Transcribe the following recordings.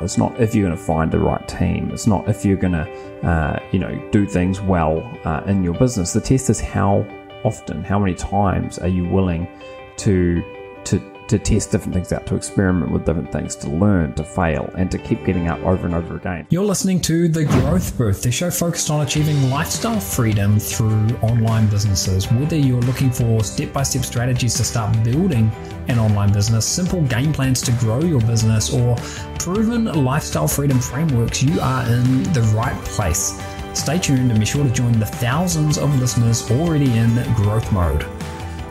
It's not if you're going to find the right team. It's not if you're going to, uh, you know, do things well uh, in your business. The test is how often, how many times are you willing to to test different things out, to experiment with different things, to learn, to fail, and to keep getting up over and over again. You're listening to The Growth Booth, the show focused on achieving lifestyle freedom through online businesses. Whether you're looking for step by step strategies to start building an online business, simple game plans to grow your business, or proven lifestyle freedom frameworks, you are in the right place. Stay tuned and be sure to join the thousands of listeners already in growth mode.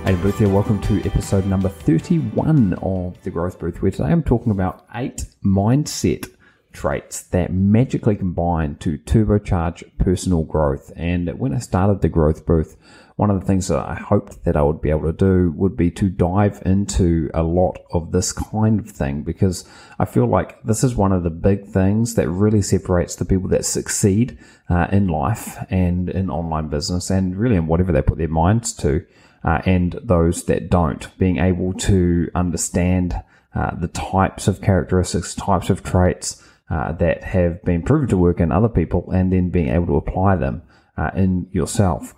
Hey, Booth here. Welcome to episode number 31 of The Growth Booth, where today I'm talking about eight mindset traits that magically combine to turbocharge personal growth. And when I started The Growth Booth, one of the things that I hoped that I would be able to do would be to dive into a lot of this kind of thing because I feel like this is one of the big things that really separates the people that succeed uh, in life and in online business and really in whatever they put their minds to uh, and those that don't, being able to understand uh, the types of characteristics, types of traits uh, that have been proven to work in other people, and then being able to apply them uh, in yourself.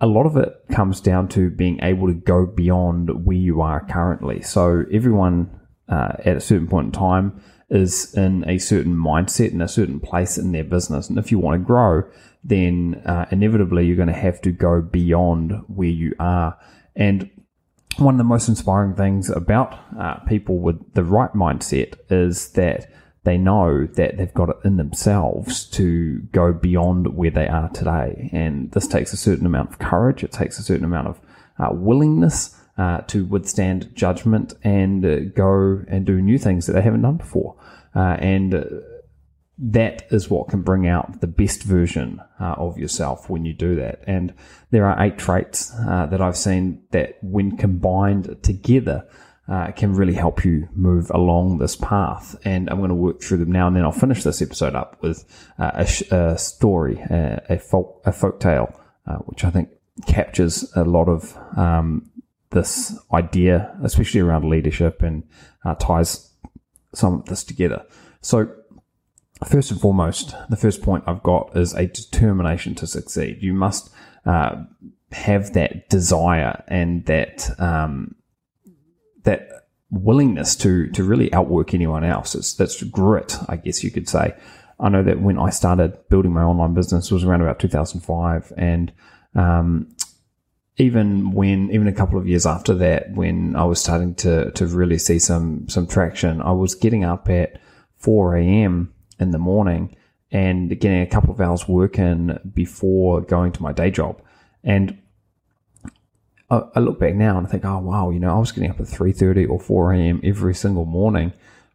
A lot of it comes down to being able to go beyond where you are currently. So everyone uh, at a certain point in time is in a certain mindset and a certain place in their business. And if you want to grow, then uh, inevitably you're going to have to go beyond where you are. And one of the most inspiring things about uh, people with the right mindset is that they know that they've got it in themselves to go beyond where they are today. And this takes a certain amount of courage, it takes a certain amount of uh, willingness uh, to withstand judgment and uh, go and do new things that they haven't done before. Uh, and uh, that is what can bring out the best version uh, of yourself when you do that. And there are eight traits uh, that I've seen that, when combined together, uh, can really help you move along this path. And I'm going to work through them now, and then I'll finish this episode up with uh, a, sh- a, story, a, a folk a folk tale, uh, which I think captures a lot of um, this idea, especially around leadership, and uh, ties some of this together. So first and foremost, the first point I've got is a determination to succeed. You must uh, have that desire and that um, that willingness to to really outwork anyone else. It's that's grit, I guess you could say. I know that when I started building my online business was around about 2005, and um, even when even a couple of years after that, when I was starting to to really see some some traction, I was getting up at 4 a.m in the morning and getting a couple of hours work in before going to my day job. And I, I look back now and I think, oh wow, you know, I was getting up at three thirty or four a.m. every single morning,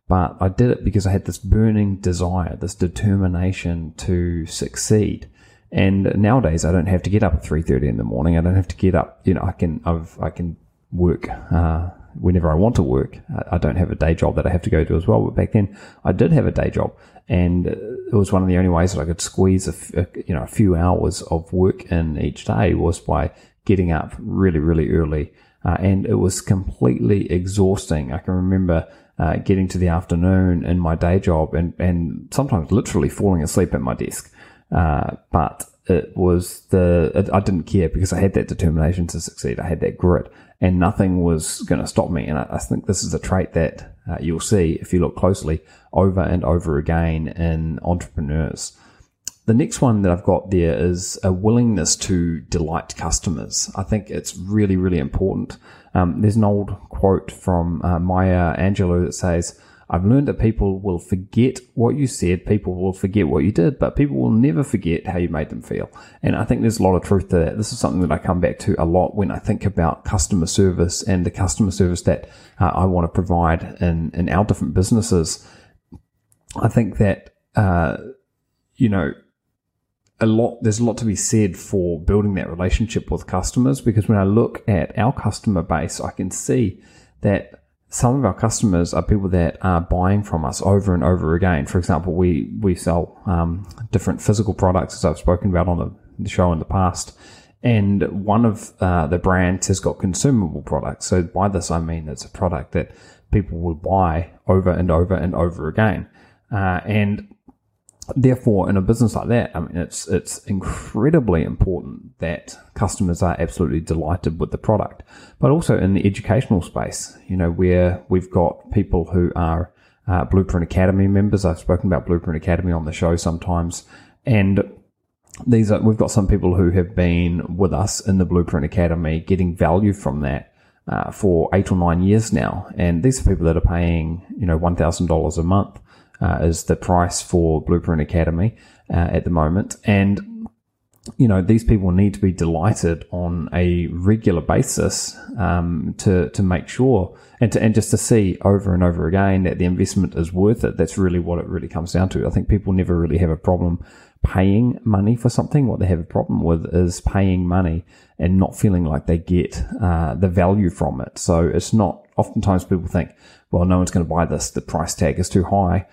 but I did it because I had this burning desire, this determination to succeed. And nowadays, I don't have to get up at three thirty in the morning. I don't have to get up. You know, I can I've, I can work uh, whenever I want to work. I don't have a day job that I have to go to as well. But back then, I did have a day job, and it was one of the only ways that I could squeeze a, you know a few hours of work in each day was by getting up really really early, uh, and it was completely exhausting. I can remember. Uh, getting to the afternoon in my day job and, and sometimes literally falling asleep at my desk. Uh, but it was the, it, I didn't care because I had that determination to succeed. I had that grit and nothing was going to stop me. And I, I, think this is a trait that uh, you'll see if you look closely over and over again in entrepreneurs. The next one that I've got there is a willingness to delight customers. I think it's really, really important. Um, there's an old quote from uh, Maya Angelou that says, I've learned that people will forget what you said, people will forget what you did, but people will never forget how you made them feel. And I think there's a lot of truth to that. This is something that I come back to a lot when I think about customer service and the customer service that uh, I want to provide in, in our different businesses. I think that, uh, you know, a lot, there's a lot to be said for building that relationship with customers because when I look at our customer base, I can see that some of our customers are people that are buying from us over and over again. For example, we we sell um, different physical products, as I've spoken about on the, the show in the past, and one of uh, the brands has got consumable products. So by this, I mean it's a product that people will buy over and over and over again. Uh, and therefore, in a business like that, I mean, it's it's incredibly important that customers are absolutely delighted with the product. But also in the educational space, you know, where we've got people who are uh, Blueprint Academy members. I've spoken about Blueprint Academy on the show sometimes, and these are we've got some people who have been with us in the Blueprint Academy, getting value from that. Uh, for eight or nine years now, and these are people that are paying, you know, one thousand dollars a month uh, is the price for Blueprint Academy uh, at the moment. And, you know, these people need to be delighted on a regular basis um, to, to make sure and, to, and just to see over and over again that the investment is worth it. That's really what it really comes down to. I think people never really have a problem paying money for something. What they have a problem with is paying money and not feeling like they get uh, the value from it. So it's not, oftentimes people think, well, no one's going to buy this. The price tag is too high.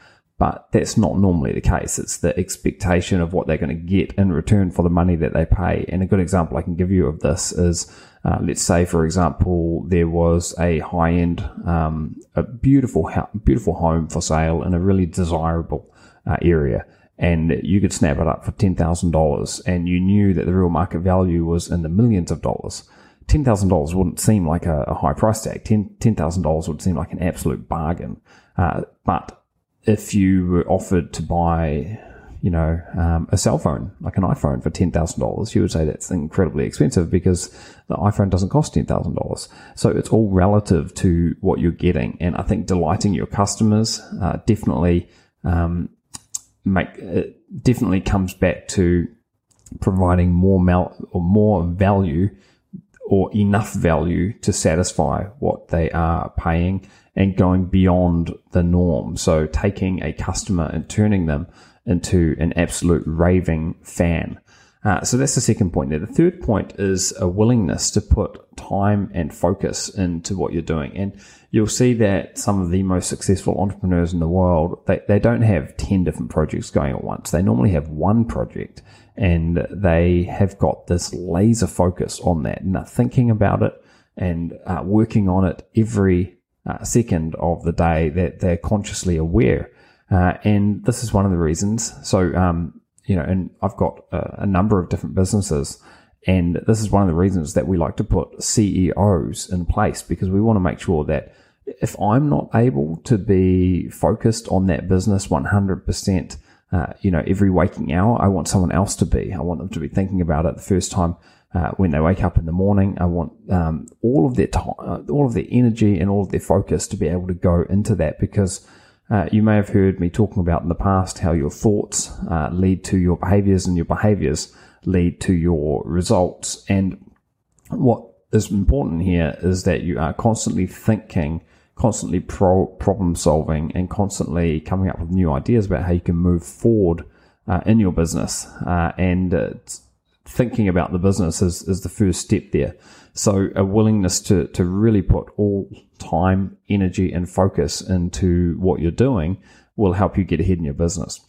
But that's not normally the case. It's the expectation of what they're going to get in return for the money that they pay. And a good example I can give you of this is, uh, let's say, for example, there was a high end, um, a beautiful, beautiful home for sale in a really desirable uh, area. And you could snap it up for $10,000 and you knew that the real market value was in the millions of dollars. $10,000 wouldn't seem like a, a, high price tag. $10,000 would seem like an absolute bargain. Uh, but if you were offered to buy, you know, um, a cell phone, like an iPhone for $10,000, you would say that's incredibly expensive because the iPhone doesn't cost $10,000. So it's all relative to what you're getting. And I think delighting your customers, uh, definitely, um, make, it definitely comes back to providing more mal- or more value or enough value to satisfy what they are paying and going beyond the norm. So taking a customer and turning them into an absolute raving fan. Uh, so that's the second point there. The third point is a willingness to put time and focus into what you're doing. And you'll see that some of the most successful entrepreneurs in the world, they, they don't have 10 different projects going at once. They normally have one project and they have got this laser focus on that and are thinking about it and uh, working on it every uh, second of the day that they're consciously aware. Uh, and this is one of the reasons. So, um, you know, and I've got a, a, number of different businesses, and this is one of the reasons that we like to put CEOs in place because we want to make sure that if I'm not able to be focused on that business 100%, uh, you know, every waking hour, I want someone else to be. I want them to be thinking about it the first time uh, when they wake up in the morning. I want um, all of their time, uh, all of their energy, and all of their focus to be able to go into that because. Uh, you may have heard me talking about in the past how your thoughts uh, lead to your behaviors and your behaviors lead to your results. And what is important here is that you are constantly thinking, constantly pro- problem solving, and constantly coming up with new ideas about how you can move forward uh, in your business. Uh, and thinking about the business is, is the first step there. So a willingness to, to really put all time, energy and focus into what you're doing will help you get ahead in your business.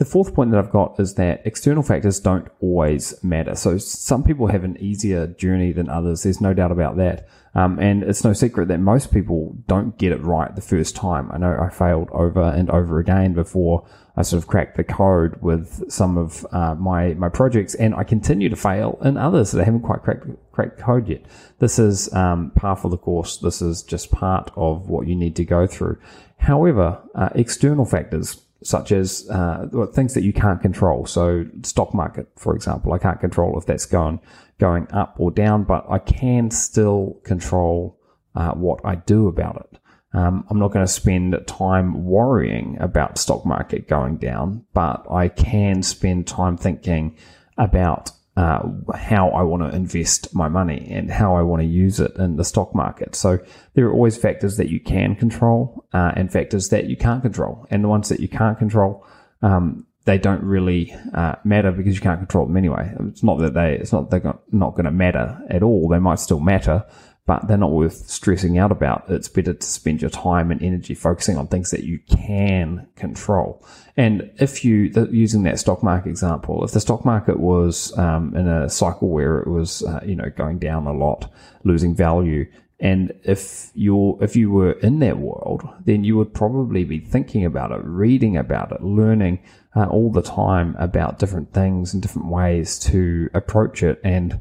The fourth point that I've got is that external factors don't always matter. So some people have an easier journey than others. There's no doubt about that. Um, and it's no secret that most people don't get it right the first time. I know I failed over and over again before I sort of cracked the code with some of uh, my my projects, and I continue to fail in others that I haven't quite cracked cracked code yet. This is um, par for the course. This is just part of what you need to go through. However, uh, external factors such as uh, things that you can't control. So stock market, for example, I can't control if that's going going up or down, but I can still control uh, what I do about it. Um, I'm not going to spend time worrying about stock market going down, but I can spend time thinking about uh, how I want to invest my money and how I want to use it in the stock market. So there are always factors that you can control uh, and factors that you can't control. And the ones that you can't control, um, they don't really uh, matter because you can't control them anyway. It's not that they, it's not they're not going to matter at all. They might still matter, but they're not worth stressing out about. It's better to spend your time and energy focusing on things that you can control. And if you, using that stock market example, if the stock market was um, in a cycle where it was, uh, you know, going down a lot, losing value, And if you're, if you were in that world, then you would probably be thinking about it, reading about it, learning uh, all the time about different things and different ways to approach it and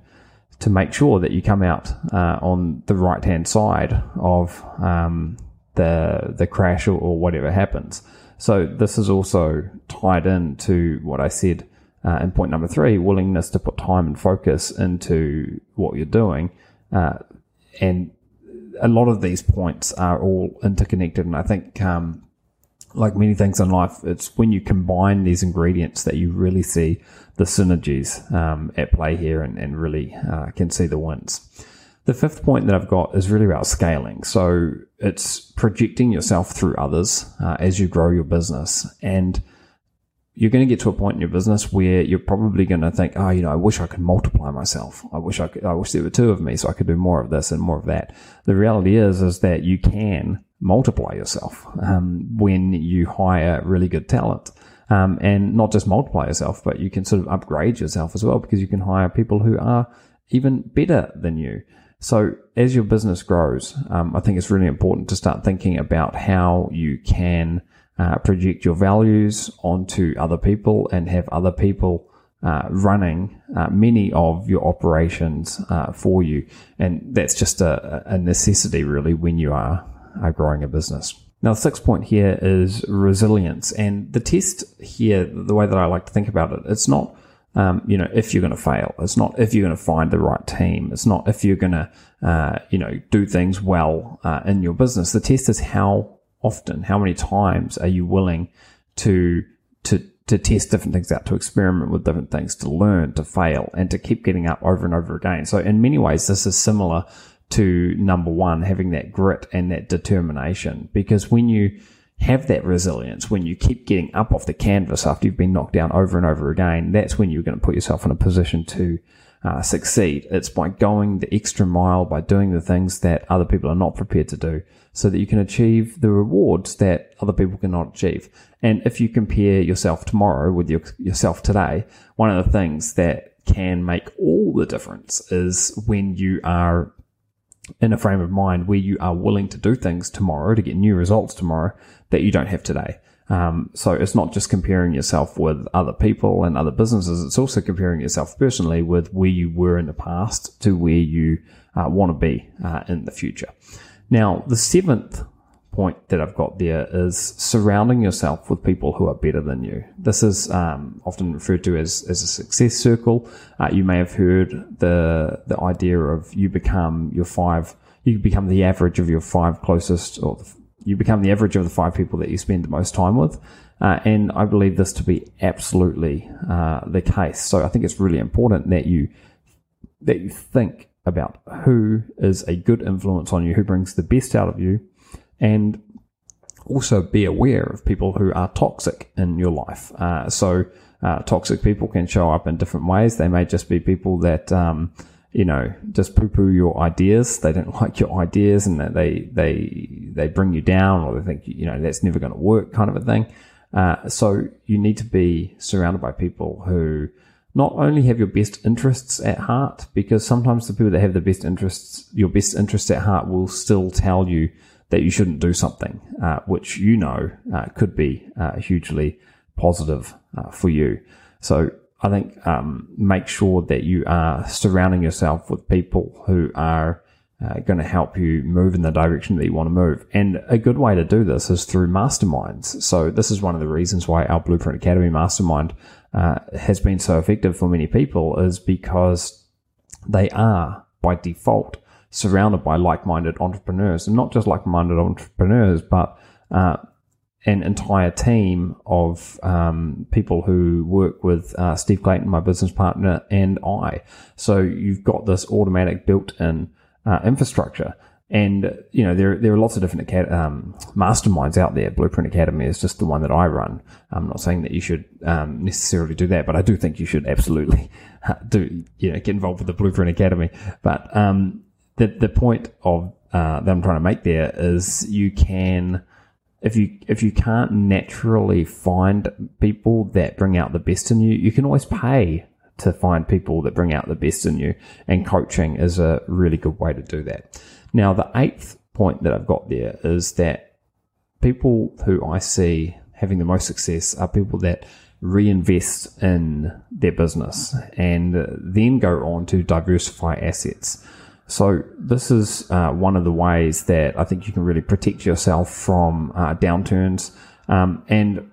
to make sure that you come out uh, on the right hand side of um, the the crash or, or, whatever happens. So this is also tied in to what I said uh, in point number three: willingness to put time and focus into what you're doing, uh, and a lot of these points are all interconnected. And I think, um, like many things in life, it's when you combine these ingredients that you really see the synergies um, at play here and, and really uh, can see the wins. The fifth point that I've got is really about scaling. So it's projecting yourself through others uh, as you grow your business. And you're going to get to a point in your business where you're probably going to think, oh, you know, I wish I could multiply myself. I wish I could, I wish there were two of me so I could do more of this and more of that. The reality is, is that you can multiply yourself um, when you hire really good talent. Um, and not just multiply yourself, but you can sort of upgrade yourself as well because you can hire people who are even better than you. So as your business grows, um, I think it's really important to start thinking about how you can uh, project your values onto other people and have other people uh, running uh, many of your operations uh, for you. And that's just a, a, necessity really when you are, are growing a business. Now, the sixth point here is resilience. And the test here, the way that I like to think about it, it's not, um, you know, if you're going to fail. It's not if you're going to find the right team. It's not if you're going to, uh, you know, do things well uh, in your business. The test is how often? How many times are you willing to to to test different things out, to experiment with different things, to learn, to fail, and to keep getting up over and over again? So in many ways, this is similar to number one, having that grit and that determination. Because when you have that resilience, when you keep getting up off the canvas after you've been knocked down over and over again, that's when you're going to put yourself in a position to uh, succeed. It's by going the extra mile, by doing the things that other people are not prepared to do, so that you can achieve the rewards that other people cannot achieve. And if you compare yourself tomorrow with your, yourself today, one of the things that can make all the difference is when you are in a frame of mind where you are willing to do things tomorrow to get new results tomorrow that you don't have today. Um, so it's not just comparing yourself with other people and other businesses. It's also comparing yourself personally with where you were in the past to where you uh, want to be uh, in the future. Now, the seventh point that I've got there is surrounding yourself with people who are better than you. This is um, often referred to as, as a success circle. Uh, you may have heard the the idea of you become your five, you become the average of your five closest, or you become the average of the five people that you spend the most time with. Uh, and I believe this to be absolutely uh, the case. So I think it's really important that you that you think about who is a good influence on you, who brings the best out of you, and also be aware of people who are toxic in your life. Uh, so uh, toxic people can show up in different ways. They may just be people that um, you know, just poo poo your ideas. They don't like your ideas and that they, they, they bring you down or they think, you know, that's never going to work kind of a thing. Uh, so you need to be surrounded by people who not only have your best interests at heart, because sometimes the people that have the best interests, your best interests at heart will still tell you that you shouldn't do something, uh, which you know uh, could be uh, hugely positive uh, for you. So I think um, make sure that you are surrounding yourself with people who are uh, going to help you move in the direction that you want to move. And a good way to do this is through masterminds. So this is one of the reasons why our Blueprint Academy mastermind has been so effective for many people is because they are by default surrounded by like-minded entrepreneurs and not just like-minded entrepreneurs, but uh, an entire team of um, people who work with uh, Steve Clayton, my business partner, and I. So you've got this automatic built-in uh, infrastructure. And you know there there are lots of different um, masterminds out there. Blueprint Academy is just the one that I run. I'm not saying that you should um, necessarily do that, but I do think you should absolutely do you know get involved with the Blueprint Academy. But um, the the point of uh, that I'm trying to make there is you can if you if you can't naturally find people that bring out the best in you, you can always pay to find people that bring out the best in you, and coaching is a really good way to do that. Now, the eighth point that I've got there is that people who I see having the most success are people that reinvest in their business and then go on to diversify assets. So this is uh, one of the ways that I think you can really protect yourself from uh, downturns. Um, and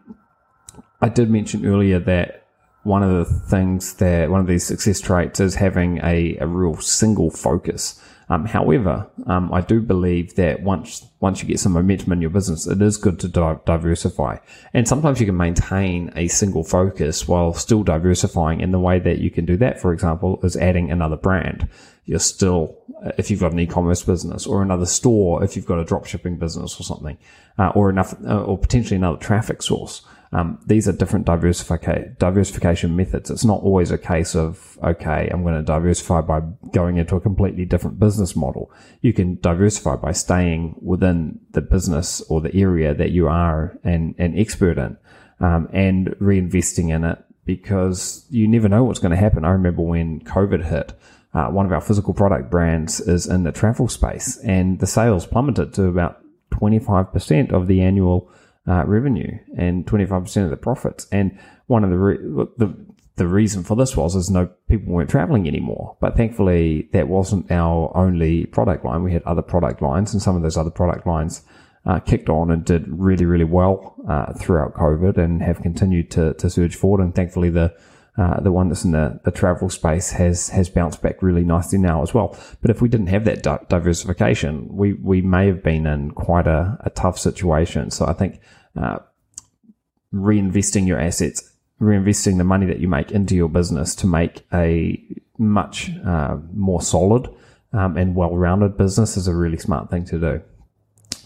I did mention earlier that one of the things that one of these success traits is having a, a real single focus. Um, however, um, I do believe that once once you get some momentum in your business, it is good to di- diversify. And sometimes you can maintain a single focus while still diversifying. And the way that you can do that, for example, is adding another brand. You're still, if you've got an e-commerce business or another store, if you've got a drop shipping business or something, uh, or enough, uh, or potentially another traffic source. Um, these are different diversification diversification methods. It's not always a case of okay, I'm going to diversify by going into a completely different business model. You can diversify by staying within the business or the area that you are an, an expert in, um, and reinvesting in it because you never know what's going to happen. I remember when COVID hit. Uh, one of our physical product brands is in the travel space, and the sales plummeted to about 25% of the annual uh, revenue and 25% of the profits. And one of the, re- the, the reason for this was is no people weren't traveling anymore. But thankfully that wasn't our only product line. We had other product lines and some of those other product lines uh, kicked on and did really, really well uh, throughout COVID and have continued to, to surge forward. And thankfully the uh, the one that's in the, the travel space has has bounced back really nicely now as well. But if we didn't have that di- diversification, we we may have been in quite a, a tough situation. So I think uh, reinvesting your assets, reinvesting the money that you make into your business to make a much uh, more solid um, and well-rounded business is a really smart thing to do.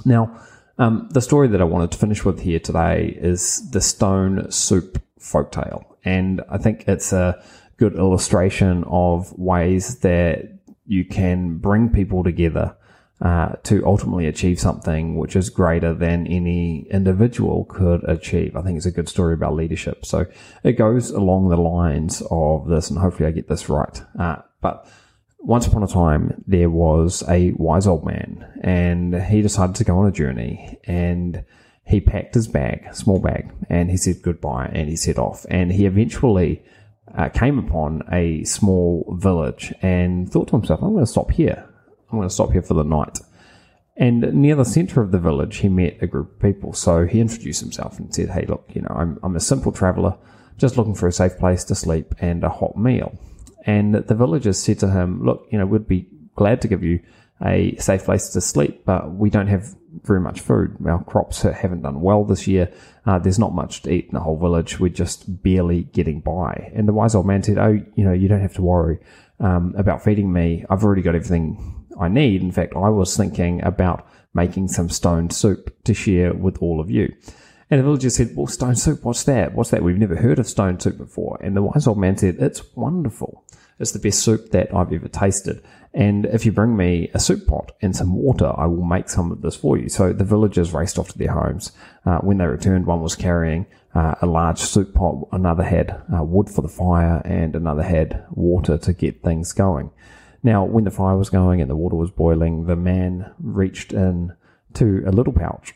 Now, um, the story that I wanted to finish with here today is the Stone Soup folktale. And I think it's a good illustration of ways that you can bring people together uh, to ultimately achieve something which is greater than any individual could achieve. I think it's a good story about leadership. So it goes along the lines of this, and hopefully I get this right. Uh, but once upon a time, there was a wise old man, and he decided to go on a journey, and he packed his bag, small bag, and he said goodbye, and he set off, and he eventually uh, came upon a small village and thought to himself, I'm going to stop here. I'm going to stop here for the night. And near the center of the village, he met a group of people. So he introduced himself and said, Hey, look, you know, I'm, I'm a simple traveler, just looking for a safe place to sleep and a hot meal. And the villagers said to him, Look, you know, we'd be glad to give you a safe place to sleep, but we don't have very much food. Our crops haven't done well this year. Uh, there's not much to eat in the whole village. We're just barely getting by. And the wise old man said, Oh, you know, you don't have to worry um, about feeding me. I've already got everything I need. In fact, I was thinking about making some stone soup to share with all of you. And the villager said, Well, stone soup, what's that? What's that? We've never heard of stone soup before. And the wise old man said, It's wonderful. It's the best soup that I've ever tasted. And if you bring me a soup pot and some water, I will make some of this for you. So the villagers raced off to their homes. Uh, when they returned, one was carrying uh, a large soup pot, another had uh, wood for the fire, and another had water to get things going. Now, when the fire was going and the water was boiling, the man reached in to a little pouch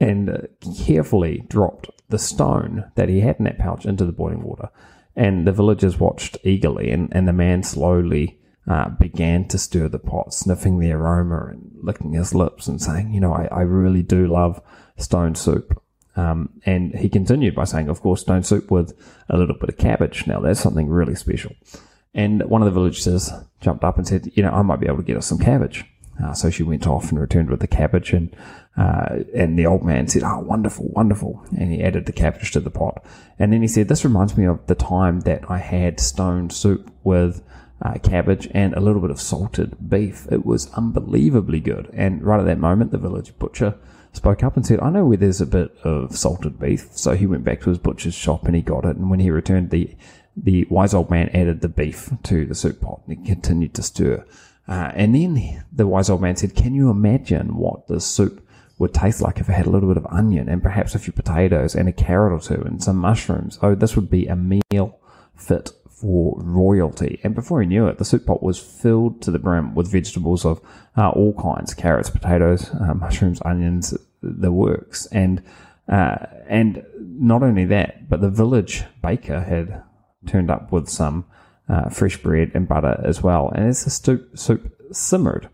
and uh, carefully dropped the stone that he had in that pouch into the boiling water. And the villagers watched eagerly, and, and the man slowly uh, began to stir the pot, sniffing the aroma and licking his lips and saying, You know, I, I really do love stone soup. Um, and he continued by saying, Of course, stone soup with a little bit of cabbage. Now, that's something really special. And one of the villagers jumped up and said, You know, I might be able to get us some cabbage. Uh, so she went off and returned with the cabbage, and uh, and the old man said, "Oh, wonderful, wonderful!" And he added the cabbage to the pot. And then he said, "This reminds me of the time that I had stone soup with uh, cabbage and a little bit of salted beef. It was unbelievably good." And right at that moment, the village butcher spoke up and said, "I know where there's a bit of salted beef." So he went back to his butcher's shop and he got it. And when he returned, the the wise old man added the beef to the soup pot and he continued to stir. Uh, and then the wise old man said, Can you imagine what the soup would taste like if it had a little bit of onion and perhaps a few potatoes and a carrot or two and some mushrooms? Oh, this would be a meal fit for royalty. And before he knew it, the soup pot was filled to the brim with vegetables of uh, all kinds carrots, potatoes, uh, mushrooms, onions, the works. And, uh, and not only that, but the village baker had turned up with some uh, fresh bread and butter as well. And as the soup, simmered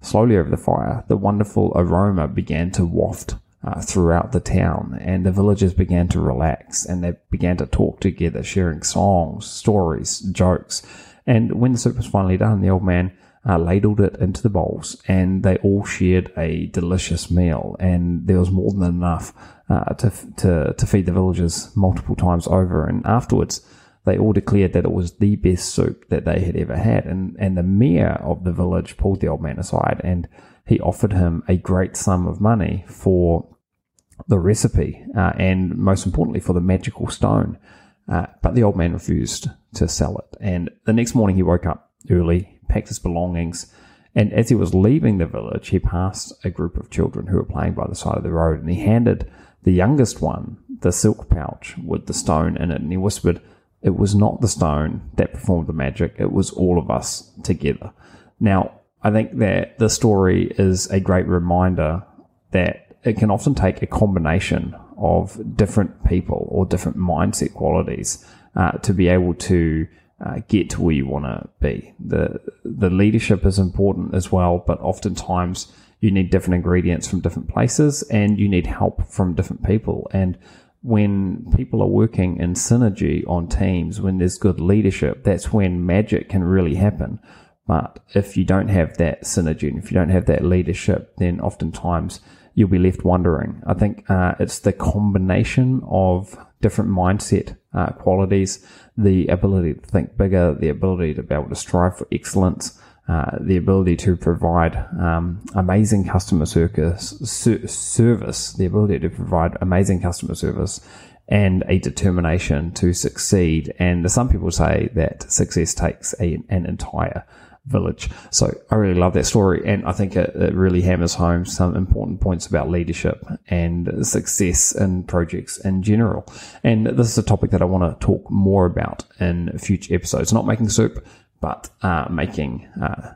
slowly over the fire, the wonderful aroma began to waft uh, throughout the town, and the villagers began to relax and they began to talk together, sharing songs, stories, jokes. And when the soup was finally done, the old man uh, ladled it into the bowls, and they all shared a delicious meal. And there was more than enough uh, to to to feed the villagers multiple times over. And afterwards, they all declared that it was the best soup that they had ever had. And and the mayor of the village pulled the old man aside and he offered him a great sum of money for the recipe uh, and most importantly for the magical stone. Uh, but the old man refused to sell it. And the next morning he woke up early, packed his belongings, and as he was leaving the village, he passed a group of children who were playing by the side of the road, and he handed the youngest one the silk pouch with the stone in it, and he whispered, It was not the stone that performed the magic, it was all of us together. Now, I think that the story is a great reminder that it can often take a combination of different people or different mindset qualities uh, to be able to uh, get to where you want to be. The the leadership is important as well, but oftentimes you need different ingredients from different places, and you need help from different people. And when people are working in synergy on teams, when there's good leadership, that's when magic can really happen. But if you don't have that synergy and if you don't have that leadership, then oftentimes you'll be left wondering. I think uh, it's the combination of different mindset uh, qualities, the ability to think bigger, the ability to be able to strive for excellence, uh, the ability to provide um, amazing customer service, the ability to provide amazing customer service, and a determination to succeed. And some people say that success takes a, an entire village. So I really love that story, and I think it, it, really hammers home some important points about leadership and success in projects in general. And this is a topic that I want to talk more about in future episodes. Not making soup, but uh, making uh,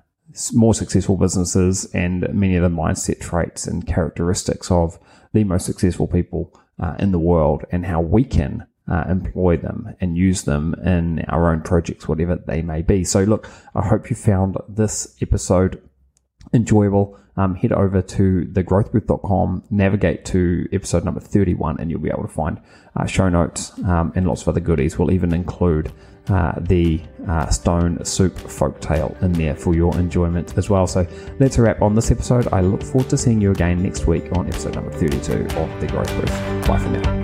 more successful businesses and many of the mindset traits and characteristics of the most successful people uh, in the world, and how we can uh, employ them and use them in our own projects, whatever they may be. So, look, I hope you found this episode enjoyable. Um, head over to thegrowthbooth.com, navigate to episode number 31, and you'll be able to find uh, show notes um, and lots of other goodies. We'll even include uh, the uh, Stone Soup Folktale in there for your enjoyment as well. So that's a wrap on this episode. I look forward to seeing you again next week on episode number 32 of The Growth Booth. Bye for now.